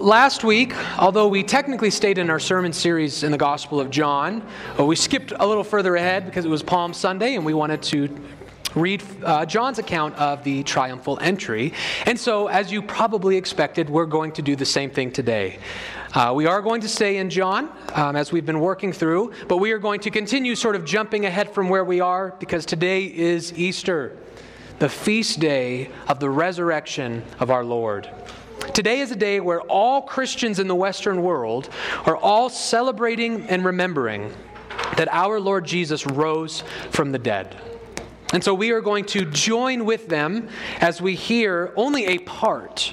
last week, although we technically stayed in our sermon series in the Gospel of John, uh, we skipped a little further ahead because it was Palm Sunday and we wanted to read uh, John's account of the triumphal entry. And so, as you probably expected, we're going to do the same thing today. Uh, we are going to stay in John um, as we've been working through, but we are going to continue sort of jumping ahead from where we are because today is Easter, the feast day of the resurrection of our Lord. Today is a day where all Christians in the Western world are all celebrating and remembering that our Lord Jesus rose from the dead. And so we are going to join with them as we hear only a part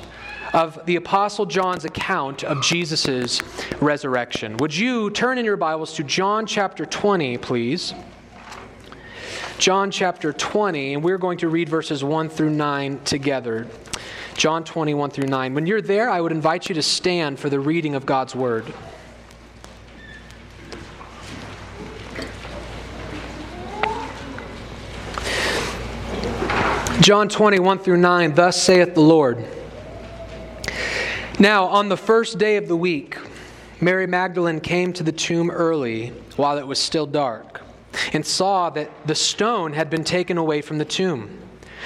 of the Apostle John's account of Jesus' resurrection. Would you turn in your Bibles to John chapter 20, please? John chapter 20, and we're going to read verses 1 through 9 together. John 21 through 9. When you're there, I would invite you to stand for the reading of God's word. John 21 through 9, thus saith the Lord. Now, on the first day of the week, Mary Magdalene came to the tomb early while it was still dark and saw that the stone had been taken away from the tomb.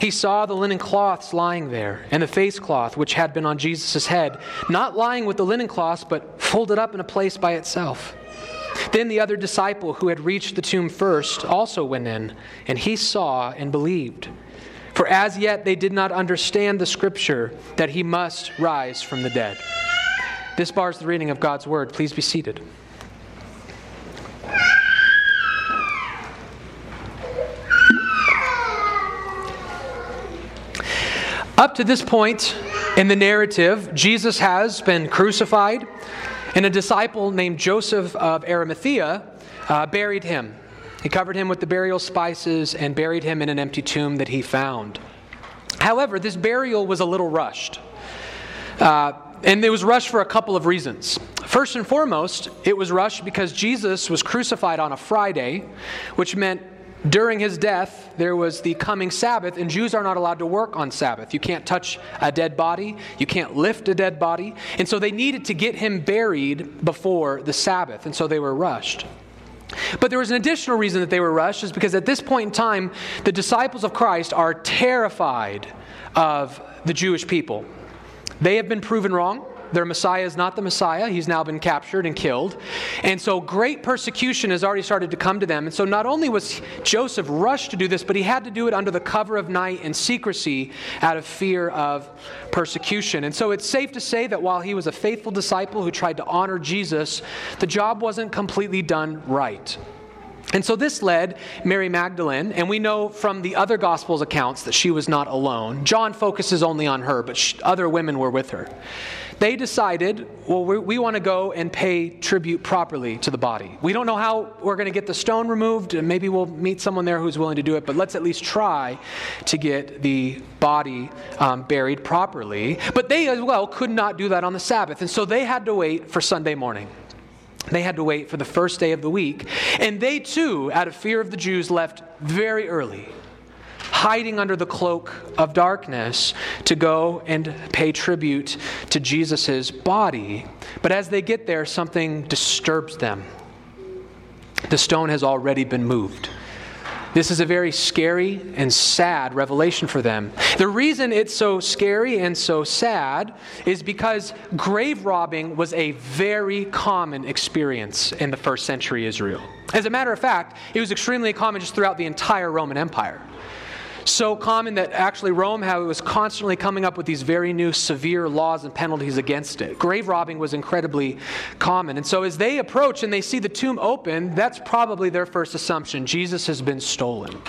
He saw the linen cloths lying there, and the face cloth which had been on Jesus' head, not lying with the linen cloths, but folded up in a place by itself. Then the other disciple who had reached the tomb first also went in, and he saw and believed. For as yet they did not understand the scripture that he must rise from the dead. This bars the reading of God's word. Please be seated. Up to this point in the narrative, Jesus has been crucified, and a disciple named Joseph of Arimathea uh, buried him. He covered him with the burial spices and buried him in an empty tomb that he found. However, this burial was a little rushed. Uh, and it was rushed for a couple of reasons. First and foremost, it was rushed because Jesus was crucified on a Friday, which meant during his death, there was the coming Sabbath, and Jews are not allowed to work on Sabbath. You can't touch a dead body, you can't lift a dead body. And so they needed to get him buried before the Sabbath, and so they were rushed. But there was an additional reason that they were rushed, is because at this point in time, the disciples of Christ are terrified of the Jewish people. They have been proven wrong. Their Messiah is not the Messiah. He's now been captured and killed. And so great persecution has already started to come to them. And so not only was Joseph rushed to do this, but he had to do it under the cover of night and secrecy out of fear of persecution. And so it's safe to say that while he was a faithful disciple who tried to honor Jesus, the job wasn't completely done right. And so this led Mary Magdalene, and we know from the other Gospels accounts that she was not alone. John focuses only on her, but she, other women were with her they decided, well, we, we want to go and pay tribute properly to the body. We don't know how we're going to get the stone removed, and maybe we'll meet someone there who's willing to do it, but let's at least try to get the body um, buried properly. But they as well could not do that on the Sabbath, and so they had to wait for Sunday morning. They had to wait for the first day of the week. And they too, out of fear of the Jews, left very early hiding under the cloak of darkness to go and pay tribute to Jesus' body. But as they get there, something disturbs them. The stone has already been moved. This is a very scary and sad revelation for them. The reason it's so scary and so sad is because grave robbing was a very common experience in the first century Israel. As a matter of fact, it was extremely common just throughout the entire Roman Empire so common that actually Rome how it was constantly coming up with these very new severe laws and penalties against it. Grave robbing was incredibly common. And so as they approach and they see the tomb open, that's probably their first assumption Jesus has been stolen.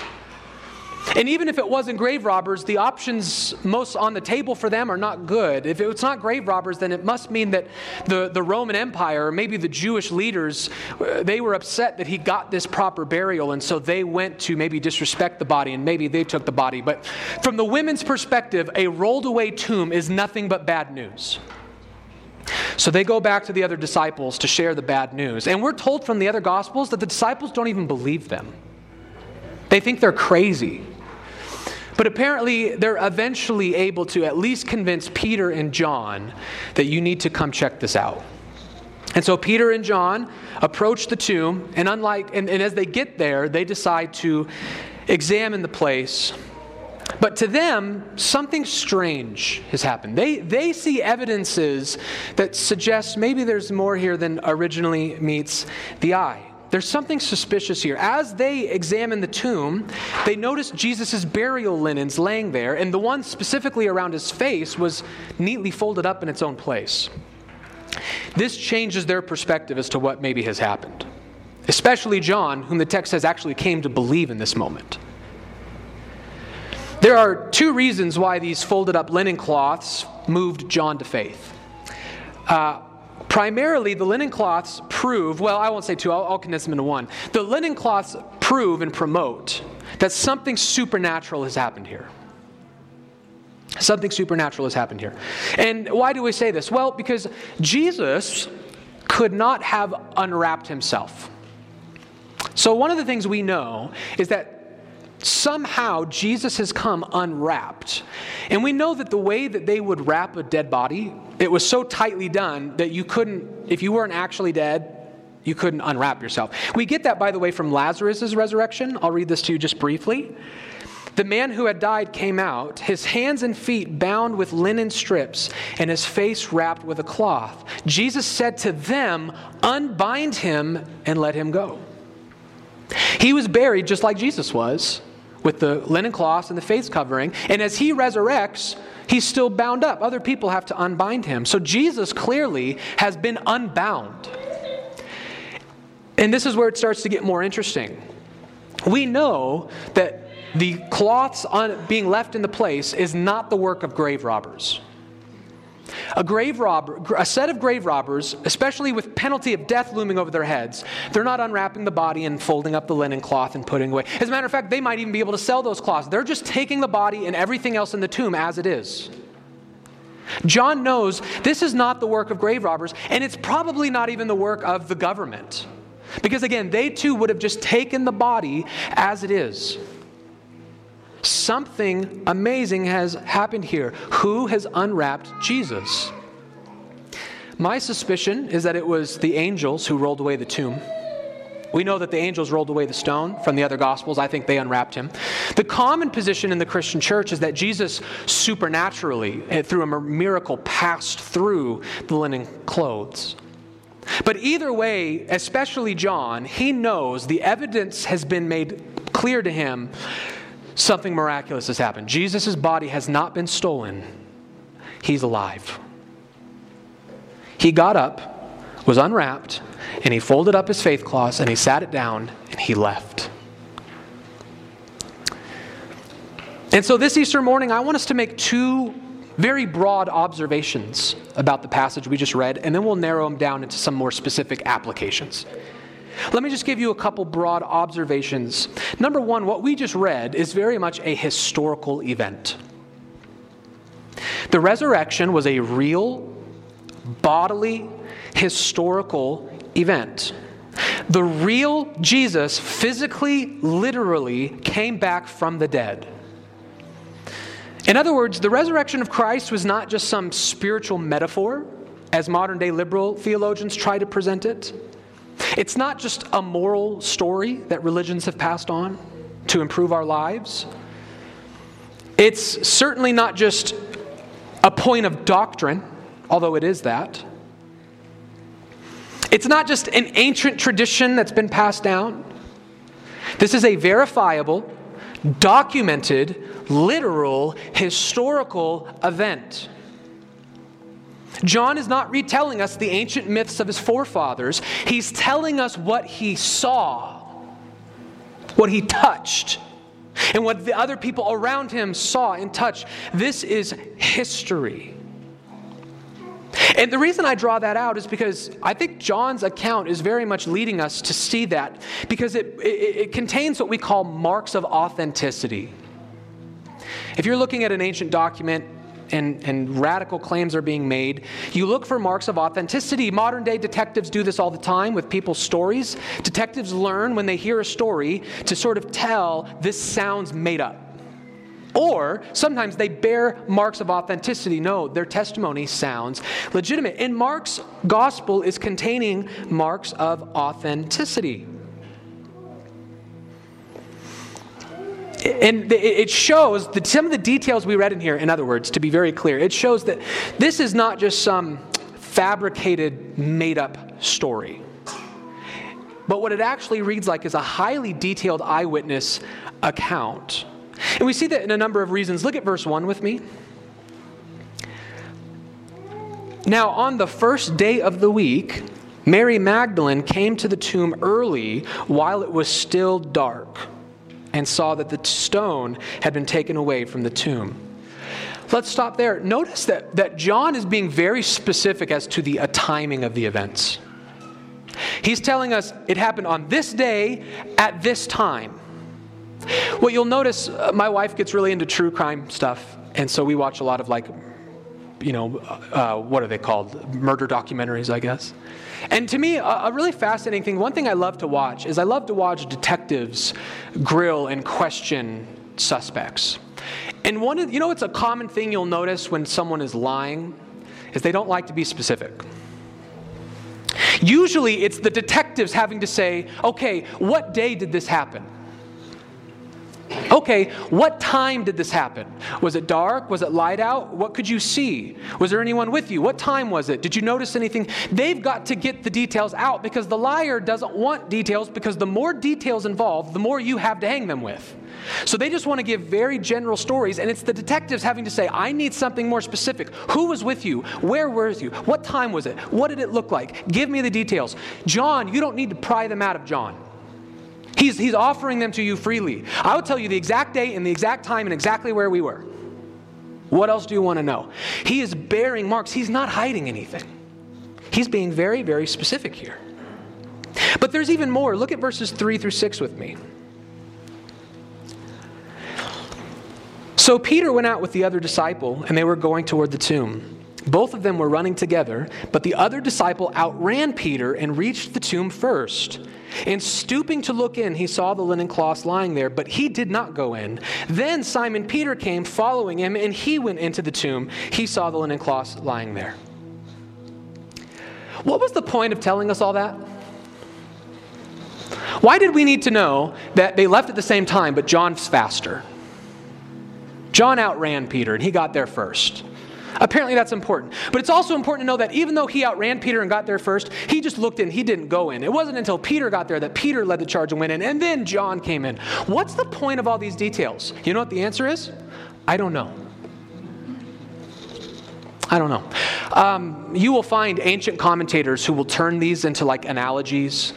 And even if it wasn't grave robbers, the options most on the table for them are not good. If it's not grave robbers, then it must mean that the, the Roman Empire, or maybe the Jewish leaders, uh, they were upset that he got this proper burial, and so they went to maybe disrespect the body, and maybe they took the body. But from the women's perspective, a rolled away tomb is nothing but bad news. So they go back to the other disciples to share the bad news. And we're told from the other gospels that the disciples don't even believe them. They think they're crazy. But apparently, they're eventually able to at least convince Peter and John that you need to come check this out. And so Peter and John approach the tomb, and unlike and, and as they get there, they decide to examine the place. But to them, something strange has happened. They, they see evidences that suggest maybe there's more here than originally meets the eye. There's something suspicious here. As they examine the tomb, they notice Jesus' burial linens laying there, and the one specifically around his face was neatly folded up in its own place. This changes their perspective as to what maybe has happened, especially John, whom the text says actually came to believe in this moment. There are two reasons why these folded up linen cloths moved John to faith. Uh, Primarily, the linen cloths prove, well, I won't say two, I'll, I'll condense them into one. The linen cloths prove and promote that something supernatural has happened here. Something supernatural has happened here. And why do we say this? Well, because Jesus could not have unwrapped himself. So, one of the things we know is that somehow Jesus has come unwrapped. And we know that the way that they would wrap a dead body, it was so tightly done that you couldn't, if you weren't actually dead, you couldn't unwrap yourself. We get that, by the way, from Lazarus' resurrection. I'll read this to you just briefly. The man who had died came out, his hands and feet bound with linen strips, and his face wrapped with a cloth. Jesus said to them, Unbind him and let him go. He was buried just like Jesus was with the linen cloths and the face covering. And as he resurrects, he's still bound up. Other people have to unbind him. So Jesus clearly has been unbound. And this is where it starts to get more interesting. We know that the cloths on, being left in the place is not the work of grave robbers. A grave robber, a set of grave robbers, especially with penalty of death looming over their heads, they're not unwrapping the body and folding up the linen cloth and putting away. As a matter of fact, they might even be able to sell those cloths. They're just taking the body and everything else in the tomb as it is. John knows this is not the work of grave robbers, and it's probably not even the work of the government. Because again, they too would have just taken the body as it is. Something amazing has happened here. Who has unwrapped Jesus? My suspicion is that it was the angels who rolled away the tomb. We know that the angels rolled away the stone from the other gospels. I think they unwrapped him. The common position in the Christian church is that Jesus supernaturally, eh, through a miracle, passed through the linen clothes. But either way, especially John, he knows the evidence has been made clear to him something miraculous has happened. Jesus' body has not been stolen, he's alive. He got up, was unwrapped, and he folded up his faith cloths and he sat it down and he left. And so this Easter morning, I want us to make two very broad observations about the passage we just read, and then we'll narrow them down into some more specific applications. Let me just give you a couple broad observations. Number one, what we just read is very much a historical event. The resurrection was a real, bodily, historical event. The real Jesus physically, literally came back from the dead. In other words, the resurrection of Christ was not just some spiritual metaphor, as modern day liberal theologians try to present it. It's not just a moral story that religions have passed on to improve our lives. It's certainly not just a point of doctrine, although it is that. It's not just an ancient tradition that's been passed down. This is a verifiable, documented, literal, historical event. John is not retelling us the ancient myths of his forefathers. He's telling us what he saw, what he touched, and what the other people around him saw and touched. This is history. And the reason I draw that out is because I think John's account is very much leading us to see that because it, it, it, contains what we call marks of authenticity. If you're looking at an ancient document and, and radical claims are being made, you look for marks of authenticity. Modern day detectives do this all the time with people's stories. Detectives learn when they hear a story to sort of tell this sounds made up. Or sometimes they bear marks of authenticity. No, their testimony sounds legitimate. And Mark's gospel is containing marks of authenticity. And it shows that some of the details we read in here, in other words, to be very clear, it shows that this is not just some fabricated, made up story. But what it actually reads like is a highly detailed eyewitness account. And we see that in a number of reasons. Look at verse 1 with me. Now, on the first day of the week, Mary Magdalene came to the tomb early while it was still dark and saw that the stone had been taken away from the tomb. Let's stop there. Notice that, that John is being very specific as to the timing of the events. He's telling us it happened on this day at this time. What you'll notice, uh, my wife gets really into true crime stuff, and so we watch a lot of like, you know, uh, what are they called? Murder documentaries, I guess. And to me, a, a, really fascinating thing, one thing I love to watch is I love to watch detectives grill and question suspects. And one of, you know, it's a common thing you'll notice when someone is lying is they don't like to be specific. Usually, it's the detectives having to say, okay, what day did this happen? Okay, what time did this happen? Was it dark? Was it light out? What could you see? Was there anyone with you? What time was it? Did you notice anything? They've got to get the details out because the liar doesn't want details because the more details involved, the more you have to hang them with. So they just want to give very general stories, and it's the detectives having to say, I need something more specific. Who was with you? Where were you? What time was it? What did it look like? Give me the details. John, you don't need to pry them out of John. He's, he's offering them to you freely. I will tell you the exact date and the exact time and exactly where we were. What else do you want to know? He is bearing marks. He's not hiding anything. He's being very, very specific here. But there's even more. Look at verses 3 through 6 with me. So Peter went out with the other disciple, and they were going toward the tomb. Both of them were running together, but the other disciple outran Peter and reached the tomb first. And stooping to look in, he saw the linen cloths lying there, but he did not go in. Then Simon Peter came following him, and he went into the tomb. He saw the linen cloths lying there. What was the point of telling us all that? Why did we need to know that they left at the same time, but John's faster? John outran Peter, and he got there first. Apparently, that's important. But it's also important to know that even though he outran Peter and got there first, he just looked in, he didn't go in. It wasn't until Peter got there that Peter led the charge and went in, and then John came in. What's the point of all these details? You know what the answer is? I don't know. I don't know. Um, you will find ancient commentators who will turn these into like analogies,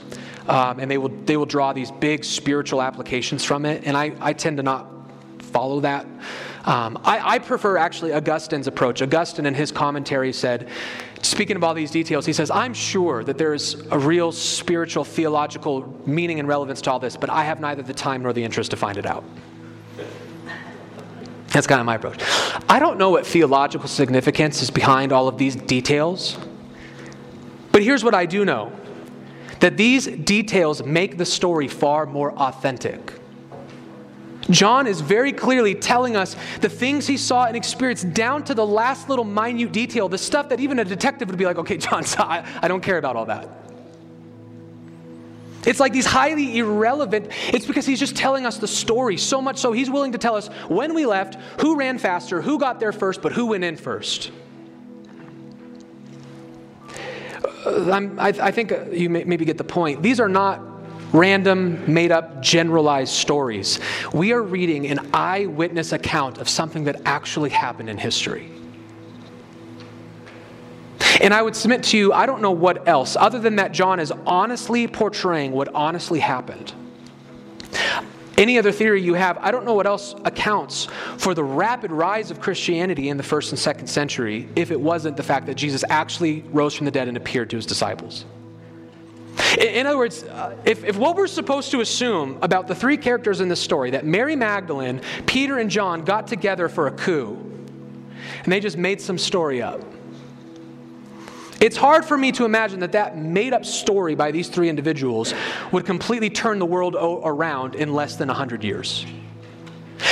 um, and they will they will draw these big spiritual applications from it. And I, I tend to not follow that. Um, I, I, prefer actually Augustine's approach. Augustine, in his commentary, said, speaking of all these details, he says, I'm sure that there's a real spiritual, theological meaning and relevance to all this, but I have neither the time nor the interest to find it out. That's kind of my approach. I don't know what theological significance is behind all of these details, but here's what I do know that these details make the story far more authentic. John is very clearly telling us the things he saw and experienced down to the last little minute detail, the stuff that even a detective would be like, okay, John, I, I don't care about all that. It's like these highly irrelevant. It's because he's just telling us the story so much so he's willing to tell us when we left, who ran faster, who got there first, but who went in first. Uh, I, I think you may, maybe get the point. These are not random, made up, generalized stories. We are reading an eyewitness account of something that actually happened in history. And I would submit to you, I don't know what else, other than that John is honestly portraying what honestly happened. any other theory you have, I don't know what else accounts for the rapid rise of Christianity in the first and second century if it wasn't the fact that Jesus actually rose from the dead and appeared to his disciples. In other words, uh, if, if what we're supposed to assume about the three characters in this story, that Mary Magdalene, Peter, and John got together for a coup, and they just made some story up. It's hard for me to imagine that that made up story by these three individuals would completely turn the world around in less than 100 years.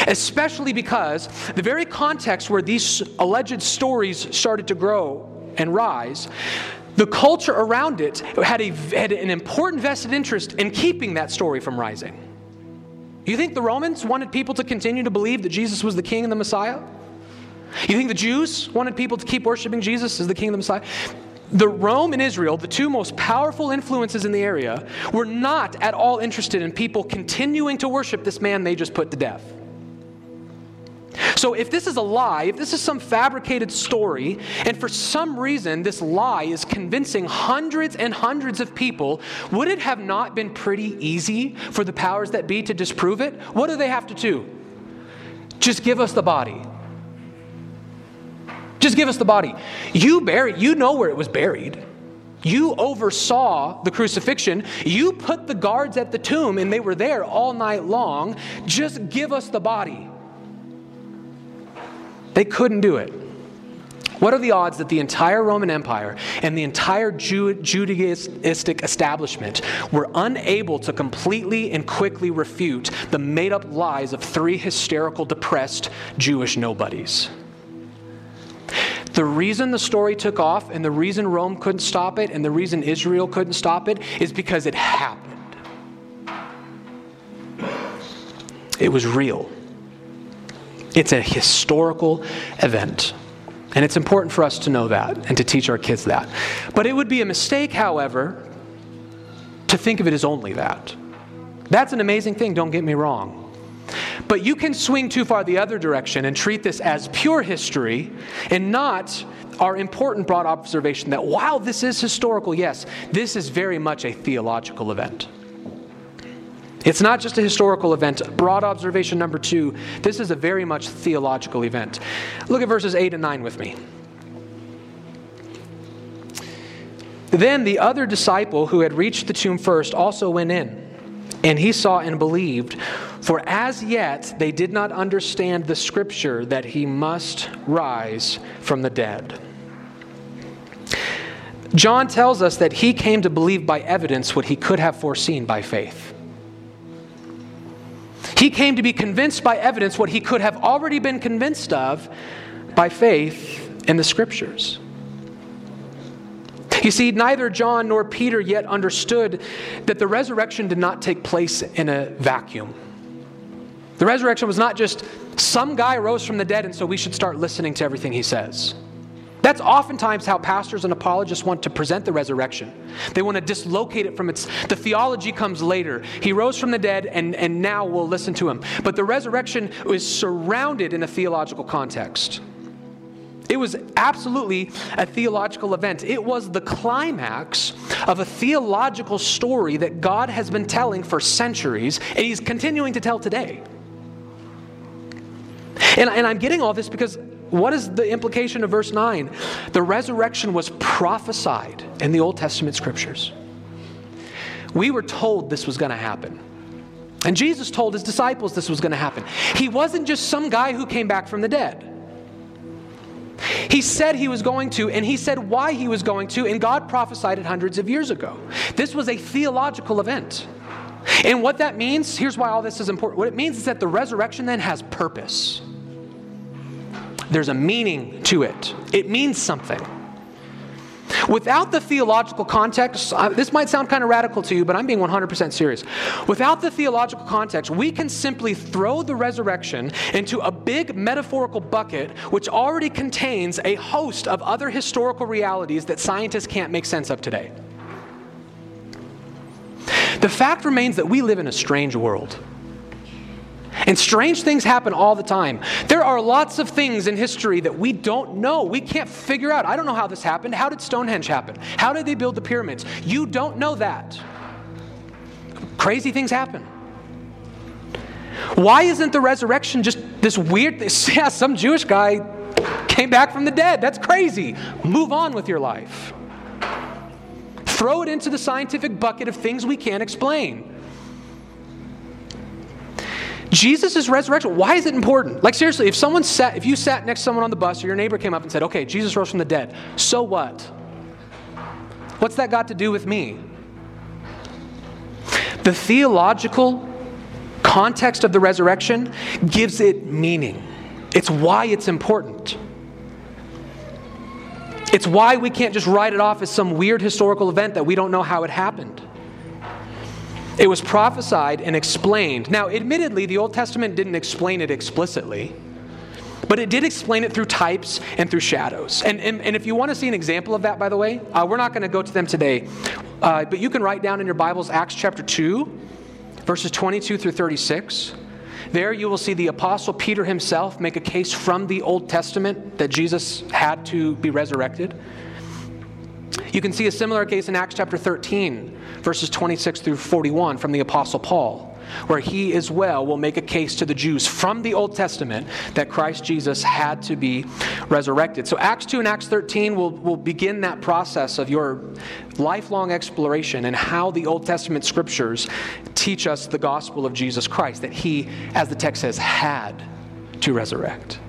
Especially because the very context where these alleged stories started to grow and rise, the culture around it had, a, had an important vested interest in keeping that story from rising. You think the Romans wanted people to continue to believe that Jesus was the king and the Messiah? You think the Jews wanted people to keep worshiping Jesus as the king and the Messiah? the Rome and Israel, the two most powerful influences in the area, were not at all interested in people continuing to worship this man they just put to death. So, if this is a lie, if this is some fabricated story, and for some reason this lie is convincing hundreds and hundreds of people, would it have not been pretty easy for the powers that be to disprove it? What do they have to do? Just give us the body. Just give us the body. You buried, you know where it was buried. You oversaw the crucifixion. You put the guards at the tomb and they were there all night long. Just give us the body. They couldn't do it. What are the odds that the entire Roman Empire and the entire Jew- Judaistic establishment were unable to completely and quickly refute the made up lies of three hysterical, depressed Jewish nobodies? The reason the story took off and the reason Rome couldn't stop it and the reason Israel couldn't stop it is because it happened. It was real. It's a historical event. And it's important for us to know that and to teach our kids that. But it would be a mistake, however, to think of it as only that. That's an amazing thing, don't get me wrong. But you can swing too far the other direction and treat this as pure history and not our important broad observation that while this is historical, yes, this is very much a theological event. It's not just a historical event. Broad observation number two this is a very much theological event. Look at verses 8 and 9 with me. Then the other disciple who had reached the tomb first also went in, and he saw and believed. For as yet they did not understand the scripture that he must rise from the dead. John tells us that he came to believe by evidence what he could have foreseen by faith. He came to be convinced by evidence what he could have already been convinced of by faith in the scriptures. You see, neither John nor Peter yet understood that the resurrection did not take place in a vacuum. The resurrection was not just some guy rose from the dead, and so we should start listening to everything he says. That's oftentimes how pastors and apologists want to present the resurrection. They want to dislocate it from its, the theology comes later. He rose from the dead, and, and now we'll listen to him. But the resurrection is surrounded in a theological context. It was absolutely a theological event. It was the climax of a theological story that God has been telling for centuries, and He's continuing to tell today. And, and I'm getting all this because what is the implication of verse 9? The resurrection was prophesied in the Old Testament scriptures. We were told this was going to happen. And Jesus told his disciples this was going to happen. He wasn't just some guy who came back from the dead. He said he was going to, and he said why he was going to, and God prophesied it hundreds of years ago. This was a theological event. And what that means, here's why all this is important. What it means is that the resurrection then has purpose. There's a meaning to it, it means something. Without the theological context, this might sound kind of radical to you, but I'm being 100% serious. Without the theological context, we can simply throw the resurrection into a big metaphorical bucket which already contains a host of other historical realities that scientists can't make sense of today. The fact remains that we live in a strange world. And strange things happen all the time. There are lots of things in history that we don't know. We can't figure out. I don't know how this happened. How did Stonehenge happen? How did they build the pyramids? You don't know that. Crazy things happen. Why isn't the resurrection just this weird thing? Yeah, some Jewish guy came back from the dead. That's crazy. Move on with your life. Throw it into the scientific bucket of things we can't explain. Jesus' resurrection, why is it important? Like, seriously, if someone sat, if you sat next to someone on the bus or your neighbor came up and said, okay, Jesus rose from the dead, so what? What's that got to do with me? The theological context of the resurrection gives it meaning. It's why it's important. It's why we can't just write it off as some weird historical event that we don't know how it happened. It was prophesied and explained. Now, admittedly, the Old Testament didn't explain it explicitly, but it did explain it through types and through shadows. And, and, and if you want to see an example of that, by the way, uh, we're not going to go to them today, uh, but you can write down in your Bibles Acts chapter 2, verses 22 through 36. There you will see the Apostle Peter himself make a case from the Old Testament that Jesus had to be resurrected. You can see a similar case in Acts chapter 13, verses 26 through 41 from the Apostle Paul, where he as well will make a case to the Jews from the Old Testament that Christ Jesus had to be resurrected. So, Acts 2 and Acts 13 will, will begin that process of your lifelong exploration and how the Old Testament scriptures teach us the gospel of Jesus Christ, that he, as the text says, had to resurrect.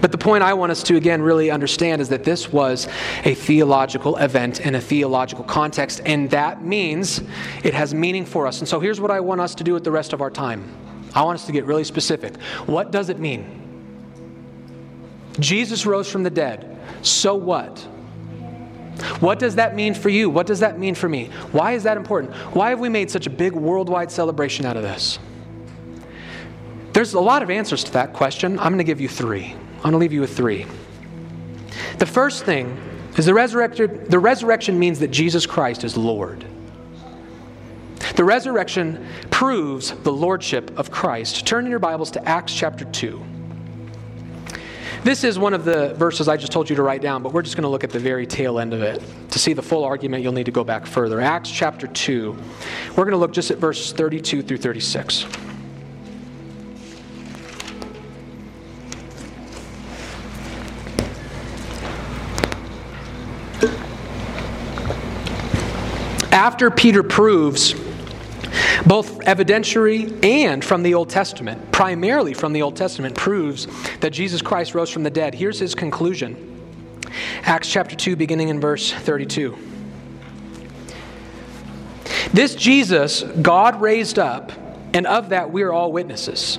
But the point I want us to again really understand is that this was a theological event in a theological context, and that means it has meaning for us. And so here's what I want us to do with the rest of our time I want us to get really specific. What does it mean? Jesus rose from the dead. So what? What does that mean for you? What does that mean for me? Why is that important? Why have we made such a big worldwide celebration out of this? There's a lot of answers to that question. I'm going to give you three. I'm going to leave you with three. The first thing is the resurrection, the resurrection means that Jesus Christ is Lord. The resurrection proves the lordship of Christ. Turn in your Bibles to Acts chapter 2. This is one of the verses I just told you to write down, but we're just going to look at the very tail end of it. To see the full argument, you'll need to go back further. Acts chapter 2. We're going to look just at verses 32 through 36. After Peter proves both evidentiary and from the Old Testament, primarily from the Old Testament, proves that Jesus Christ rose from the dead. Here's his conclusion Acts chapter 2, beginning in verse 32. This Jesus God raised up, and of that we are all witnesses.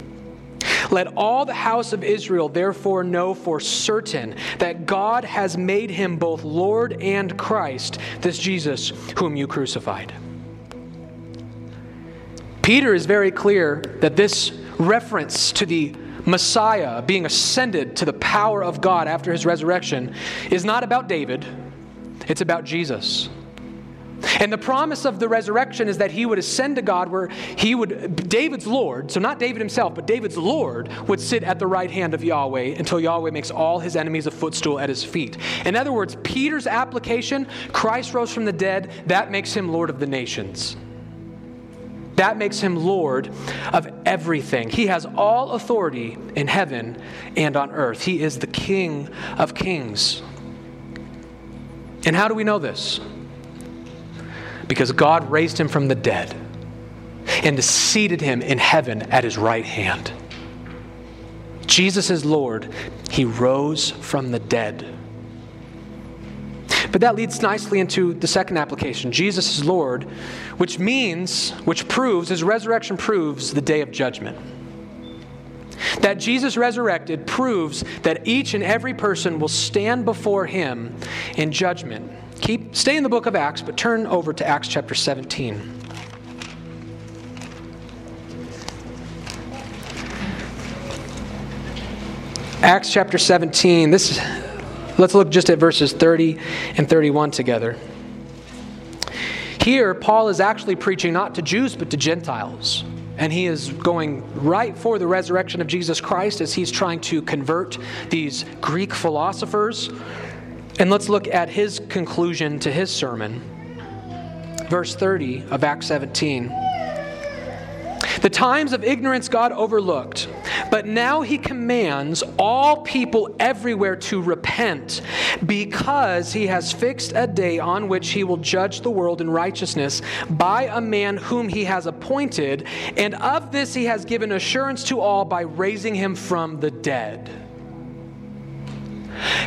Let all the house of Israel therefore know for certain that God has made him both Lord and Christ, this Jesus whom you crucified. Peter is very clear that this reference to the Messiah being ascended to the power of God after his resurrection is not about David, it's about Jesus. And the promise of the resurrection is that he would ascend to God where he would, David's Lord, so not David himself, but David's Lord would sit at the right hand of Yahweh until Yahweh makes all his enemies a footstool at his feet. In other words, Peter's application, Christ rose from the dead, that makes him Lord of the nations. That makes him Lord of everything. He has all authority in heaven and on earth. He is the King of kings. And how do we know this? Because God raised him from the dead and seated him in heaven at his right hand. Jesus is Lord. He rose from the dead. But that leads nicely into the second application. Jesus is Lord, which means, which proves, his resurrection proves the day of judgment. That Jesus resurrected proves that each and every person will stand before him in judgment. Keep stay in the book of Acts, but turn over to Acts chapter 17. Acts chapter 17. This Let's look just at verses 30 and 31 together. Here, Paul is actually preaching not to Jews, but to Gentiles. And he is going right for the resurrection of Jesus Christ as he's trying to convert these Greek philosophers. And let's look at his conclusion to his sermon. Verse 30 of Acts 17. The times of ignorance God overlooked, but now he commands all people everywhere to repent because he has fixed a day on which he will judge the world in righteousness by a man whom he has appointed, and of this he has given assurance to all by raising him from the dead.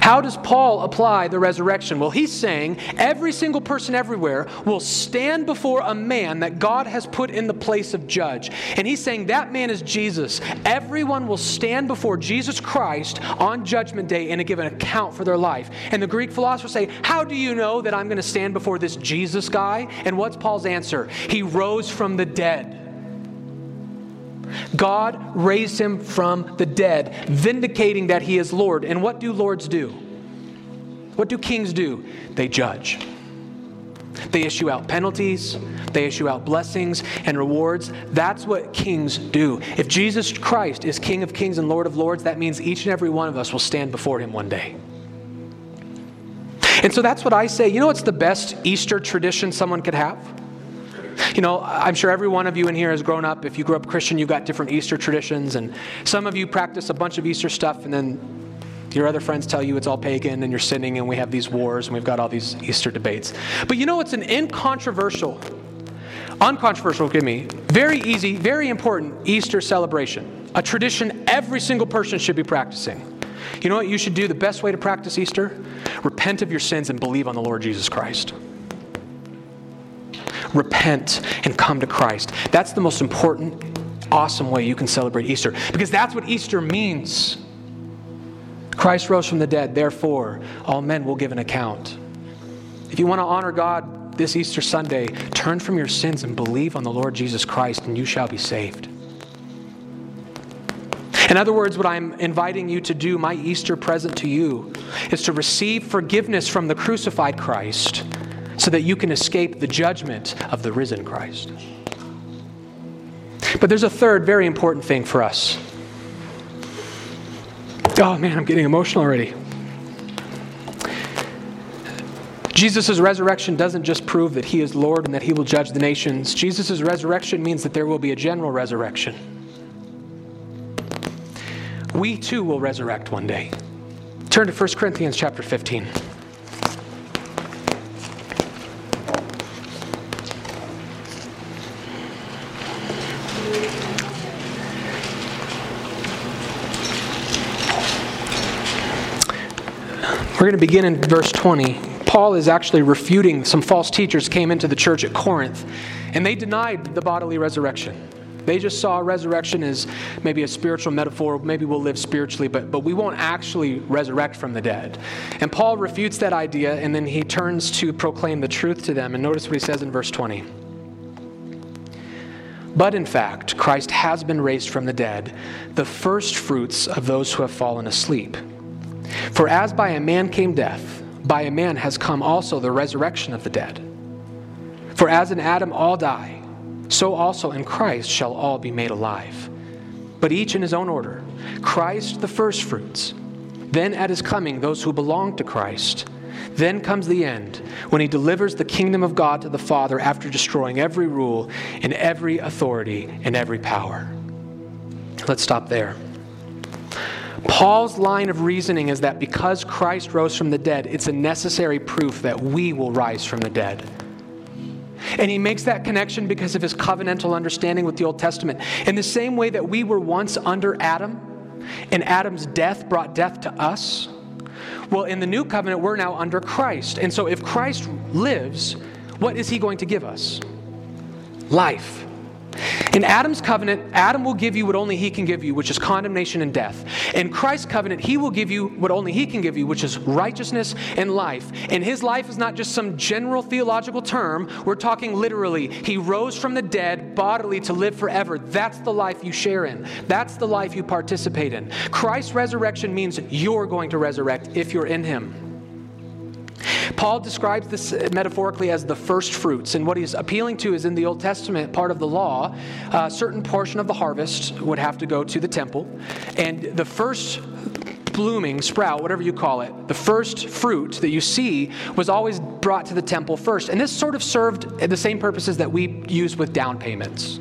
How does Paul apply the resurrection? Well, he's saying every single person everywhere will stand before a man that God has put in the place of judge. And he's saying that man is Jesus. Everyone will stand before Jesus Christ on judgment day and give an account for their life. And the Greek philosophers say, How do you know that I'm going to stand before this Jesus guy? And what's Paul's answer? He rose from the dead. God raised him from the dead, vindicating that he is Lord. And what do lords do? What do kings do? They judge. They issue out penalties, they issue out blessings and rewards. That's what kings do. If Jesus Christ is King of kings and Lord of lords, that means each and every one of us will stand before him one day. And so that's what I say. You know what's the best Easter tradition someone could have? You know, I'm sure every one of you in here has grown up. If you grew up Christian, you've got different Easter traditions, and some of you practice a bunch of Easter stuff, and then your other friends tell you it's all pagan and you're sinning, and we have these wars and we've got all these Easter debates. But you know, it's an incontroversial, uncontroversial, give me, very easy, very important Easter celebration. A tradition every single person should be practicing. You know what you should do? The best way to practice Easter? Repent of your sins and believe on the Lord Jesus Christ repent, and come to Christ. That's the most important, awesome way you can celebrate Easter because that's what Easter means. Christ rose from the dead, therefore, all men will give an account. If you want to honor God this Easter Sunday, turn from your sins and believe on the Lord Jesus Christ, and you shall be saved. In other words, what I'm inviting you to do, my Easter present to you, is to receive forgiveness from the crucified Christ so that you can escape the judgment of the risen Christ. But there's a third very important thing for us. Oh man, I'm getting emotional already. Jesus' resurrection doesn't just prove that he is Lord and that he will judge the nations. Jesus' resurrection means that there will be a general resurrection. We too will resurrect one day. Turn to 1 Corinthians chapter 15. We're going to begin in verse 20. Paul is actually refuting some false teachers came into the church at Corinth, and they denied the bodily resurrection. They just saw resurrection as maybe a spiritual metaphor. Maybe we'll live spiritually, but, but we won't actually resurrect from the dead. And Paul refutes that idea, and then he turns to proclaim the truth to them. And notice what he says in verse 20. But in fact, Christ has been raised from the dead, the first fruits of those who have fallen asleep. For as by a man came death, by a man has come also the resurrection of the dead. For as in Adam all die, so also in Christ shall all be made alive. But each in his own order Christ the firstfruits, then at his coming those who belong to Christ. Then comes the end, when he delivers the kingdom of God to the Father after destroying every rule and every authority and every power. Let's stop there. Paul's line of reasoning is that because Christ rose from the dead, it's a necessary proof that we will rise from the dead. And he makes that connection because of his covenantal understanding with the Old Testament. In the same way that we were once under Adam, and Adam's death brought death to us, well, in the new covenant, we're now under Christ. And so if Christ lives, what is he going to give us? Life. In Adam's covenant, Adam will give you what only he can give you, which is condemnation and death. In Christ's covenant, he will give you what only he can give you, which is righteousness and life. And his life is not just some general theological term, we're talking literally. He rose from the dead bodily to live forever. That's the life you share in, that's the life you participate in. Christ's resurrection means you're going to resurrect if you're in him. Paul describes this uh, metaphorically as the first fruits. And what he's appealing to is in the Old Testament part of the law, a certain portion of the harvest would have to go to the temple. And the first blooming sprout, whatever you call it, the first fruit that you see was always brought to the temple first. And this sort of served the same purposes that we use with down payments.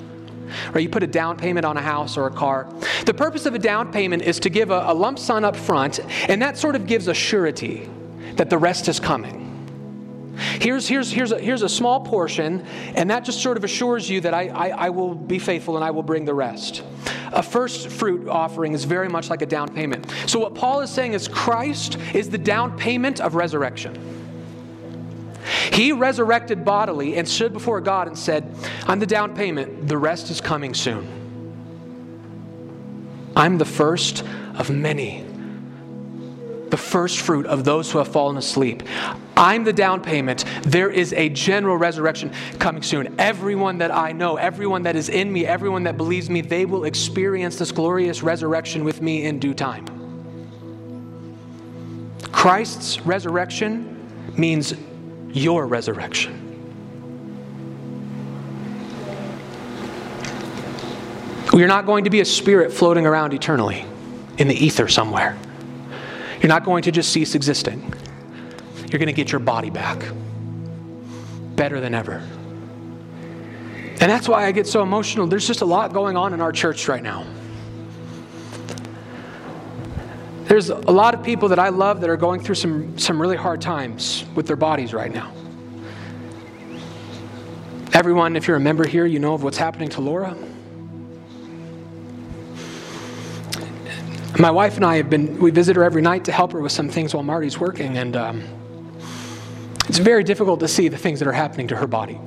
Right? You put a down payment on a house or a car. The purpose of a down payment is to give a, a lump sum up front, and that sort of gives a surety that the rest is coming. Here's, here's, here's, a, here's a small portion, and that just sort of assures you that I, I, I will be faithful and I will bring the rest. A first fruit offering is very much like a down payment. So, what Paul is saying is Christ is the down payment of resurrection. He resurrected bodily and stood before God and said, I'm the down payment, the rest is coming soon. I'm the first of many the first fruit of those who have fallen asleep. I'm the down payment. There is a general resurrection coming soon. Everyone that I know, everyone that is in me, everyone that believes me, they will experience this glorious resurrection with me in due time. Christ's resurrection means your resurrection. You're not going to be a spirit floating around eternally in the ether somewhere. You're not going to just cease existing. You're going to get your body back better than ever. And that's why I get so emotional. There's just a lot going on in our church right now. There's a lot of people that I love that are going through some, some really hard times with their bodies right now. Everyone, if you're a member here, you know of what's happening to Laura. My wife and I have been, we visit her every night to help her with some things while Marty's working, and um, it's very difficult to see the things that are happening to her body.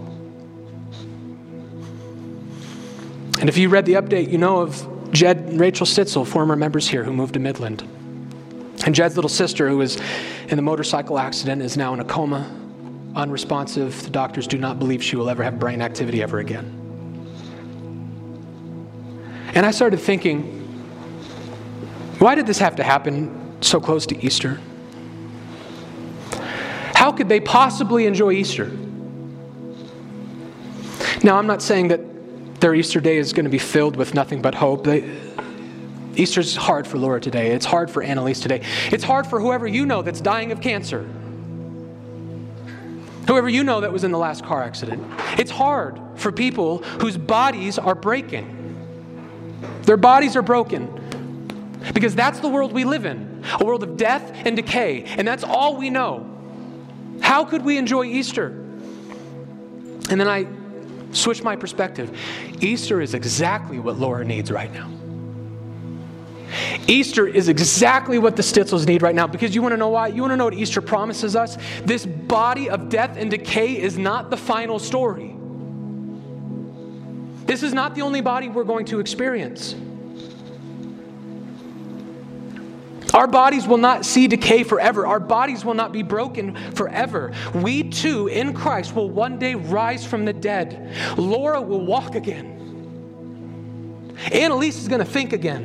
And if you read the update, you know of Jed and Rachel Stitzel, former members here who moved to Midland. And Jed's little sister, who was in the motorcycle accident, is now in a coma, unresponsive. The doctors do not believe she will ever have brain activity ever again. And I started thinking, why did this have to happen so close to Easter? How could they possibly enjoy Easter? Now, I'm not saying that their Easter day is going to be filled with nothing but hope. They, Easter's hard for Laura today. It's hard for Annalise today. It's hard for whoever you know that's dying of cancer. Whoever you know that was in the last car accident. It's hard for people whose bodies are breaking. Their bodies are broken. Because that's the world we live in a world of death and decay. And that's all we know. How could we enjoy Easter? And then I switch my perspective. Easter is exactly what Laura needs right now. Easter is exactly what the Stitzels need right now because you want to know why? You want to know what Easter promises us? This body of death and decay is not the final story. This is not the only body we're going to experience. Our bodies will not see decay forever. Our bodies will not be broken forever. We too, in Christ, will one day rise from the dead. Laura will walk again. Annalise is going to think again.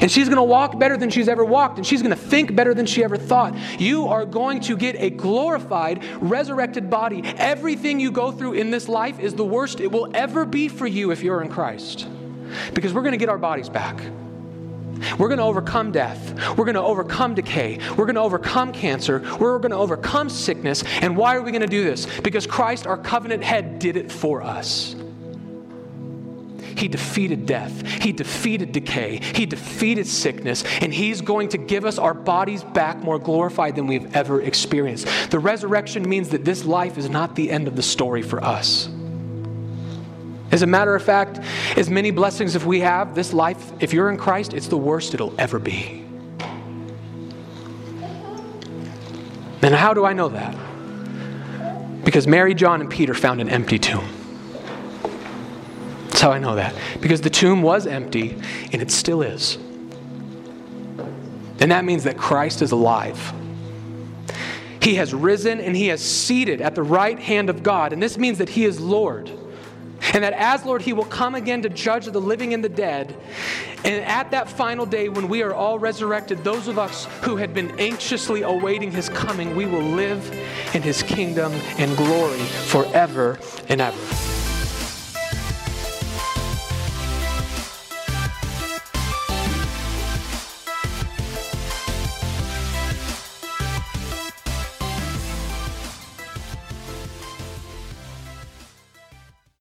And she's going to walk better than she's ever walked, and she's going to think better than she ever thought. You are going to get a glorified, resurrected body. Everything you go through in this life is the worst it will ever be for you if you're in Christ. Because we're going to get our bodies back. We're going to overcome death. We're going to overcome decay. We're going to overcome cancer. We're going to overcome sickness. And why are we going to do this? Because Christ, our covenant head, did it for us. He defeated death. He defeated decay. He defeated sickness. And He's going to give us our bodies back more glorified than we've ever experienced. The resurrection means that this life is not the end of the story for us. As a matter of fact, as many blessings as we have, this life, if you're in Christ, it's the worst it'll ever be. And how do I know that? Because Mary, John, and Peter found an empty tomb. That's how I know that. Because the tomb was empty, and it still is. And that means that Christ is alive. He has risen and he has seated at the right hand of God. And this means that he is Lord. And that as Lord, He will come again to judge the living and the dead. And at that final day, when we are all resurrected, those of us who had been anxiously awaiting His coming, we will live in His kingdom and glory forever and ever.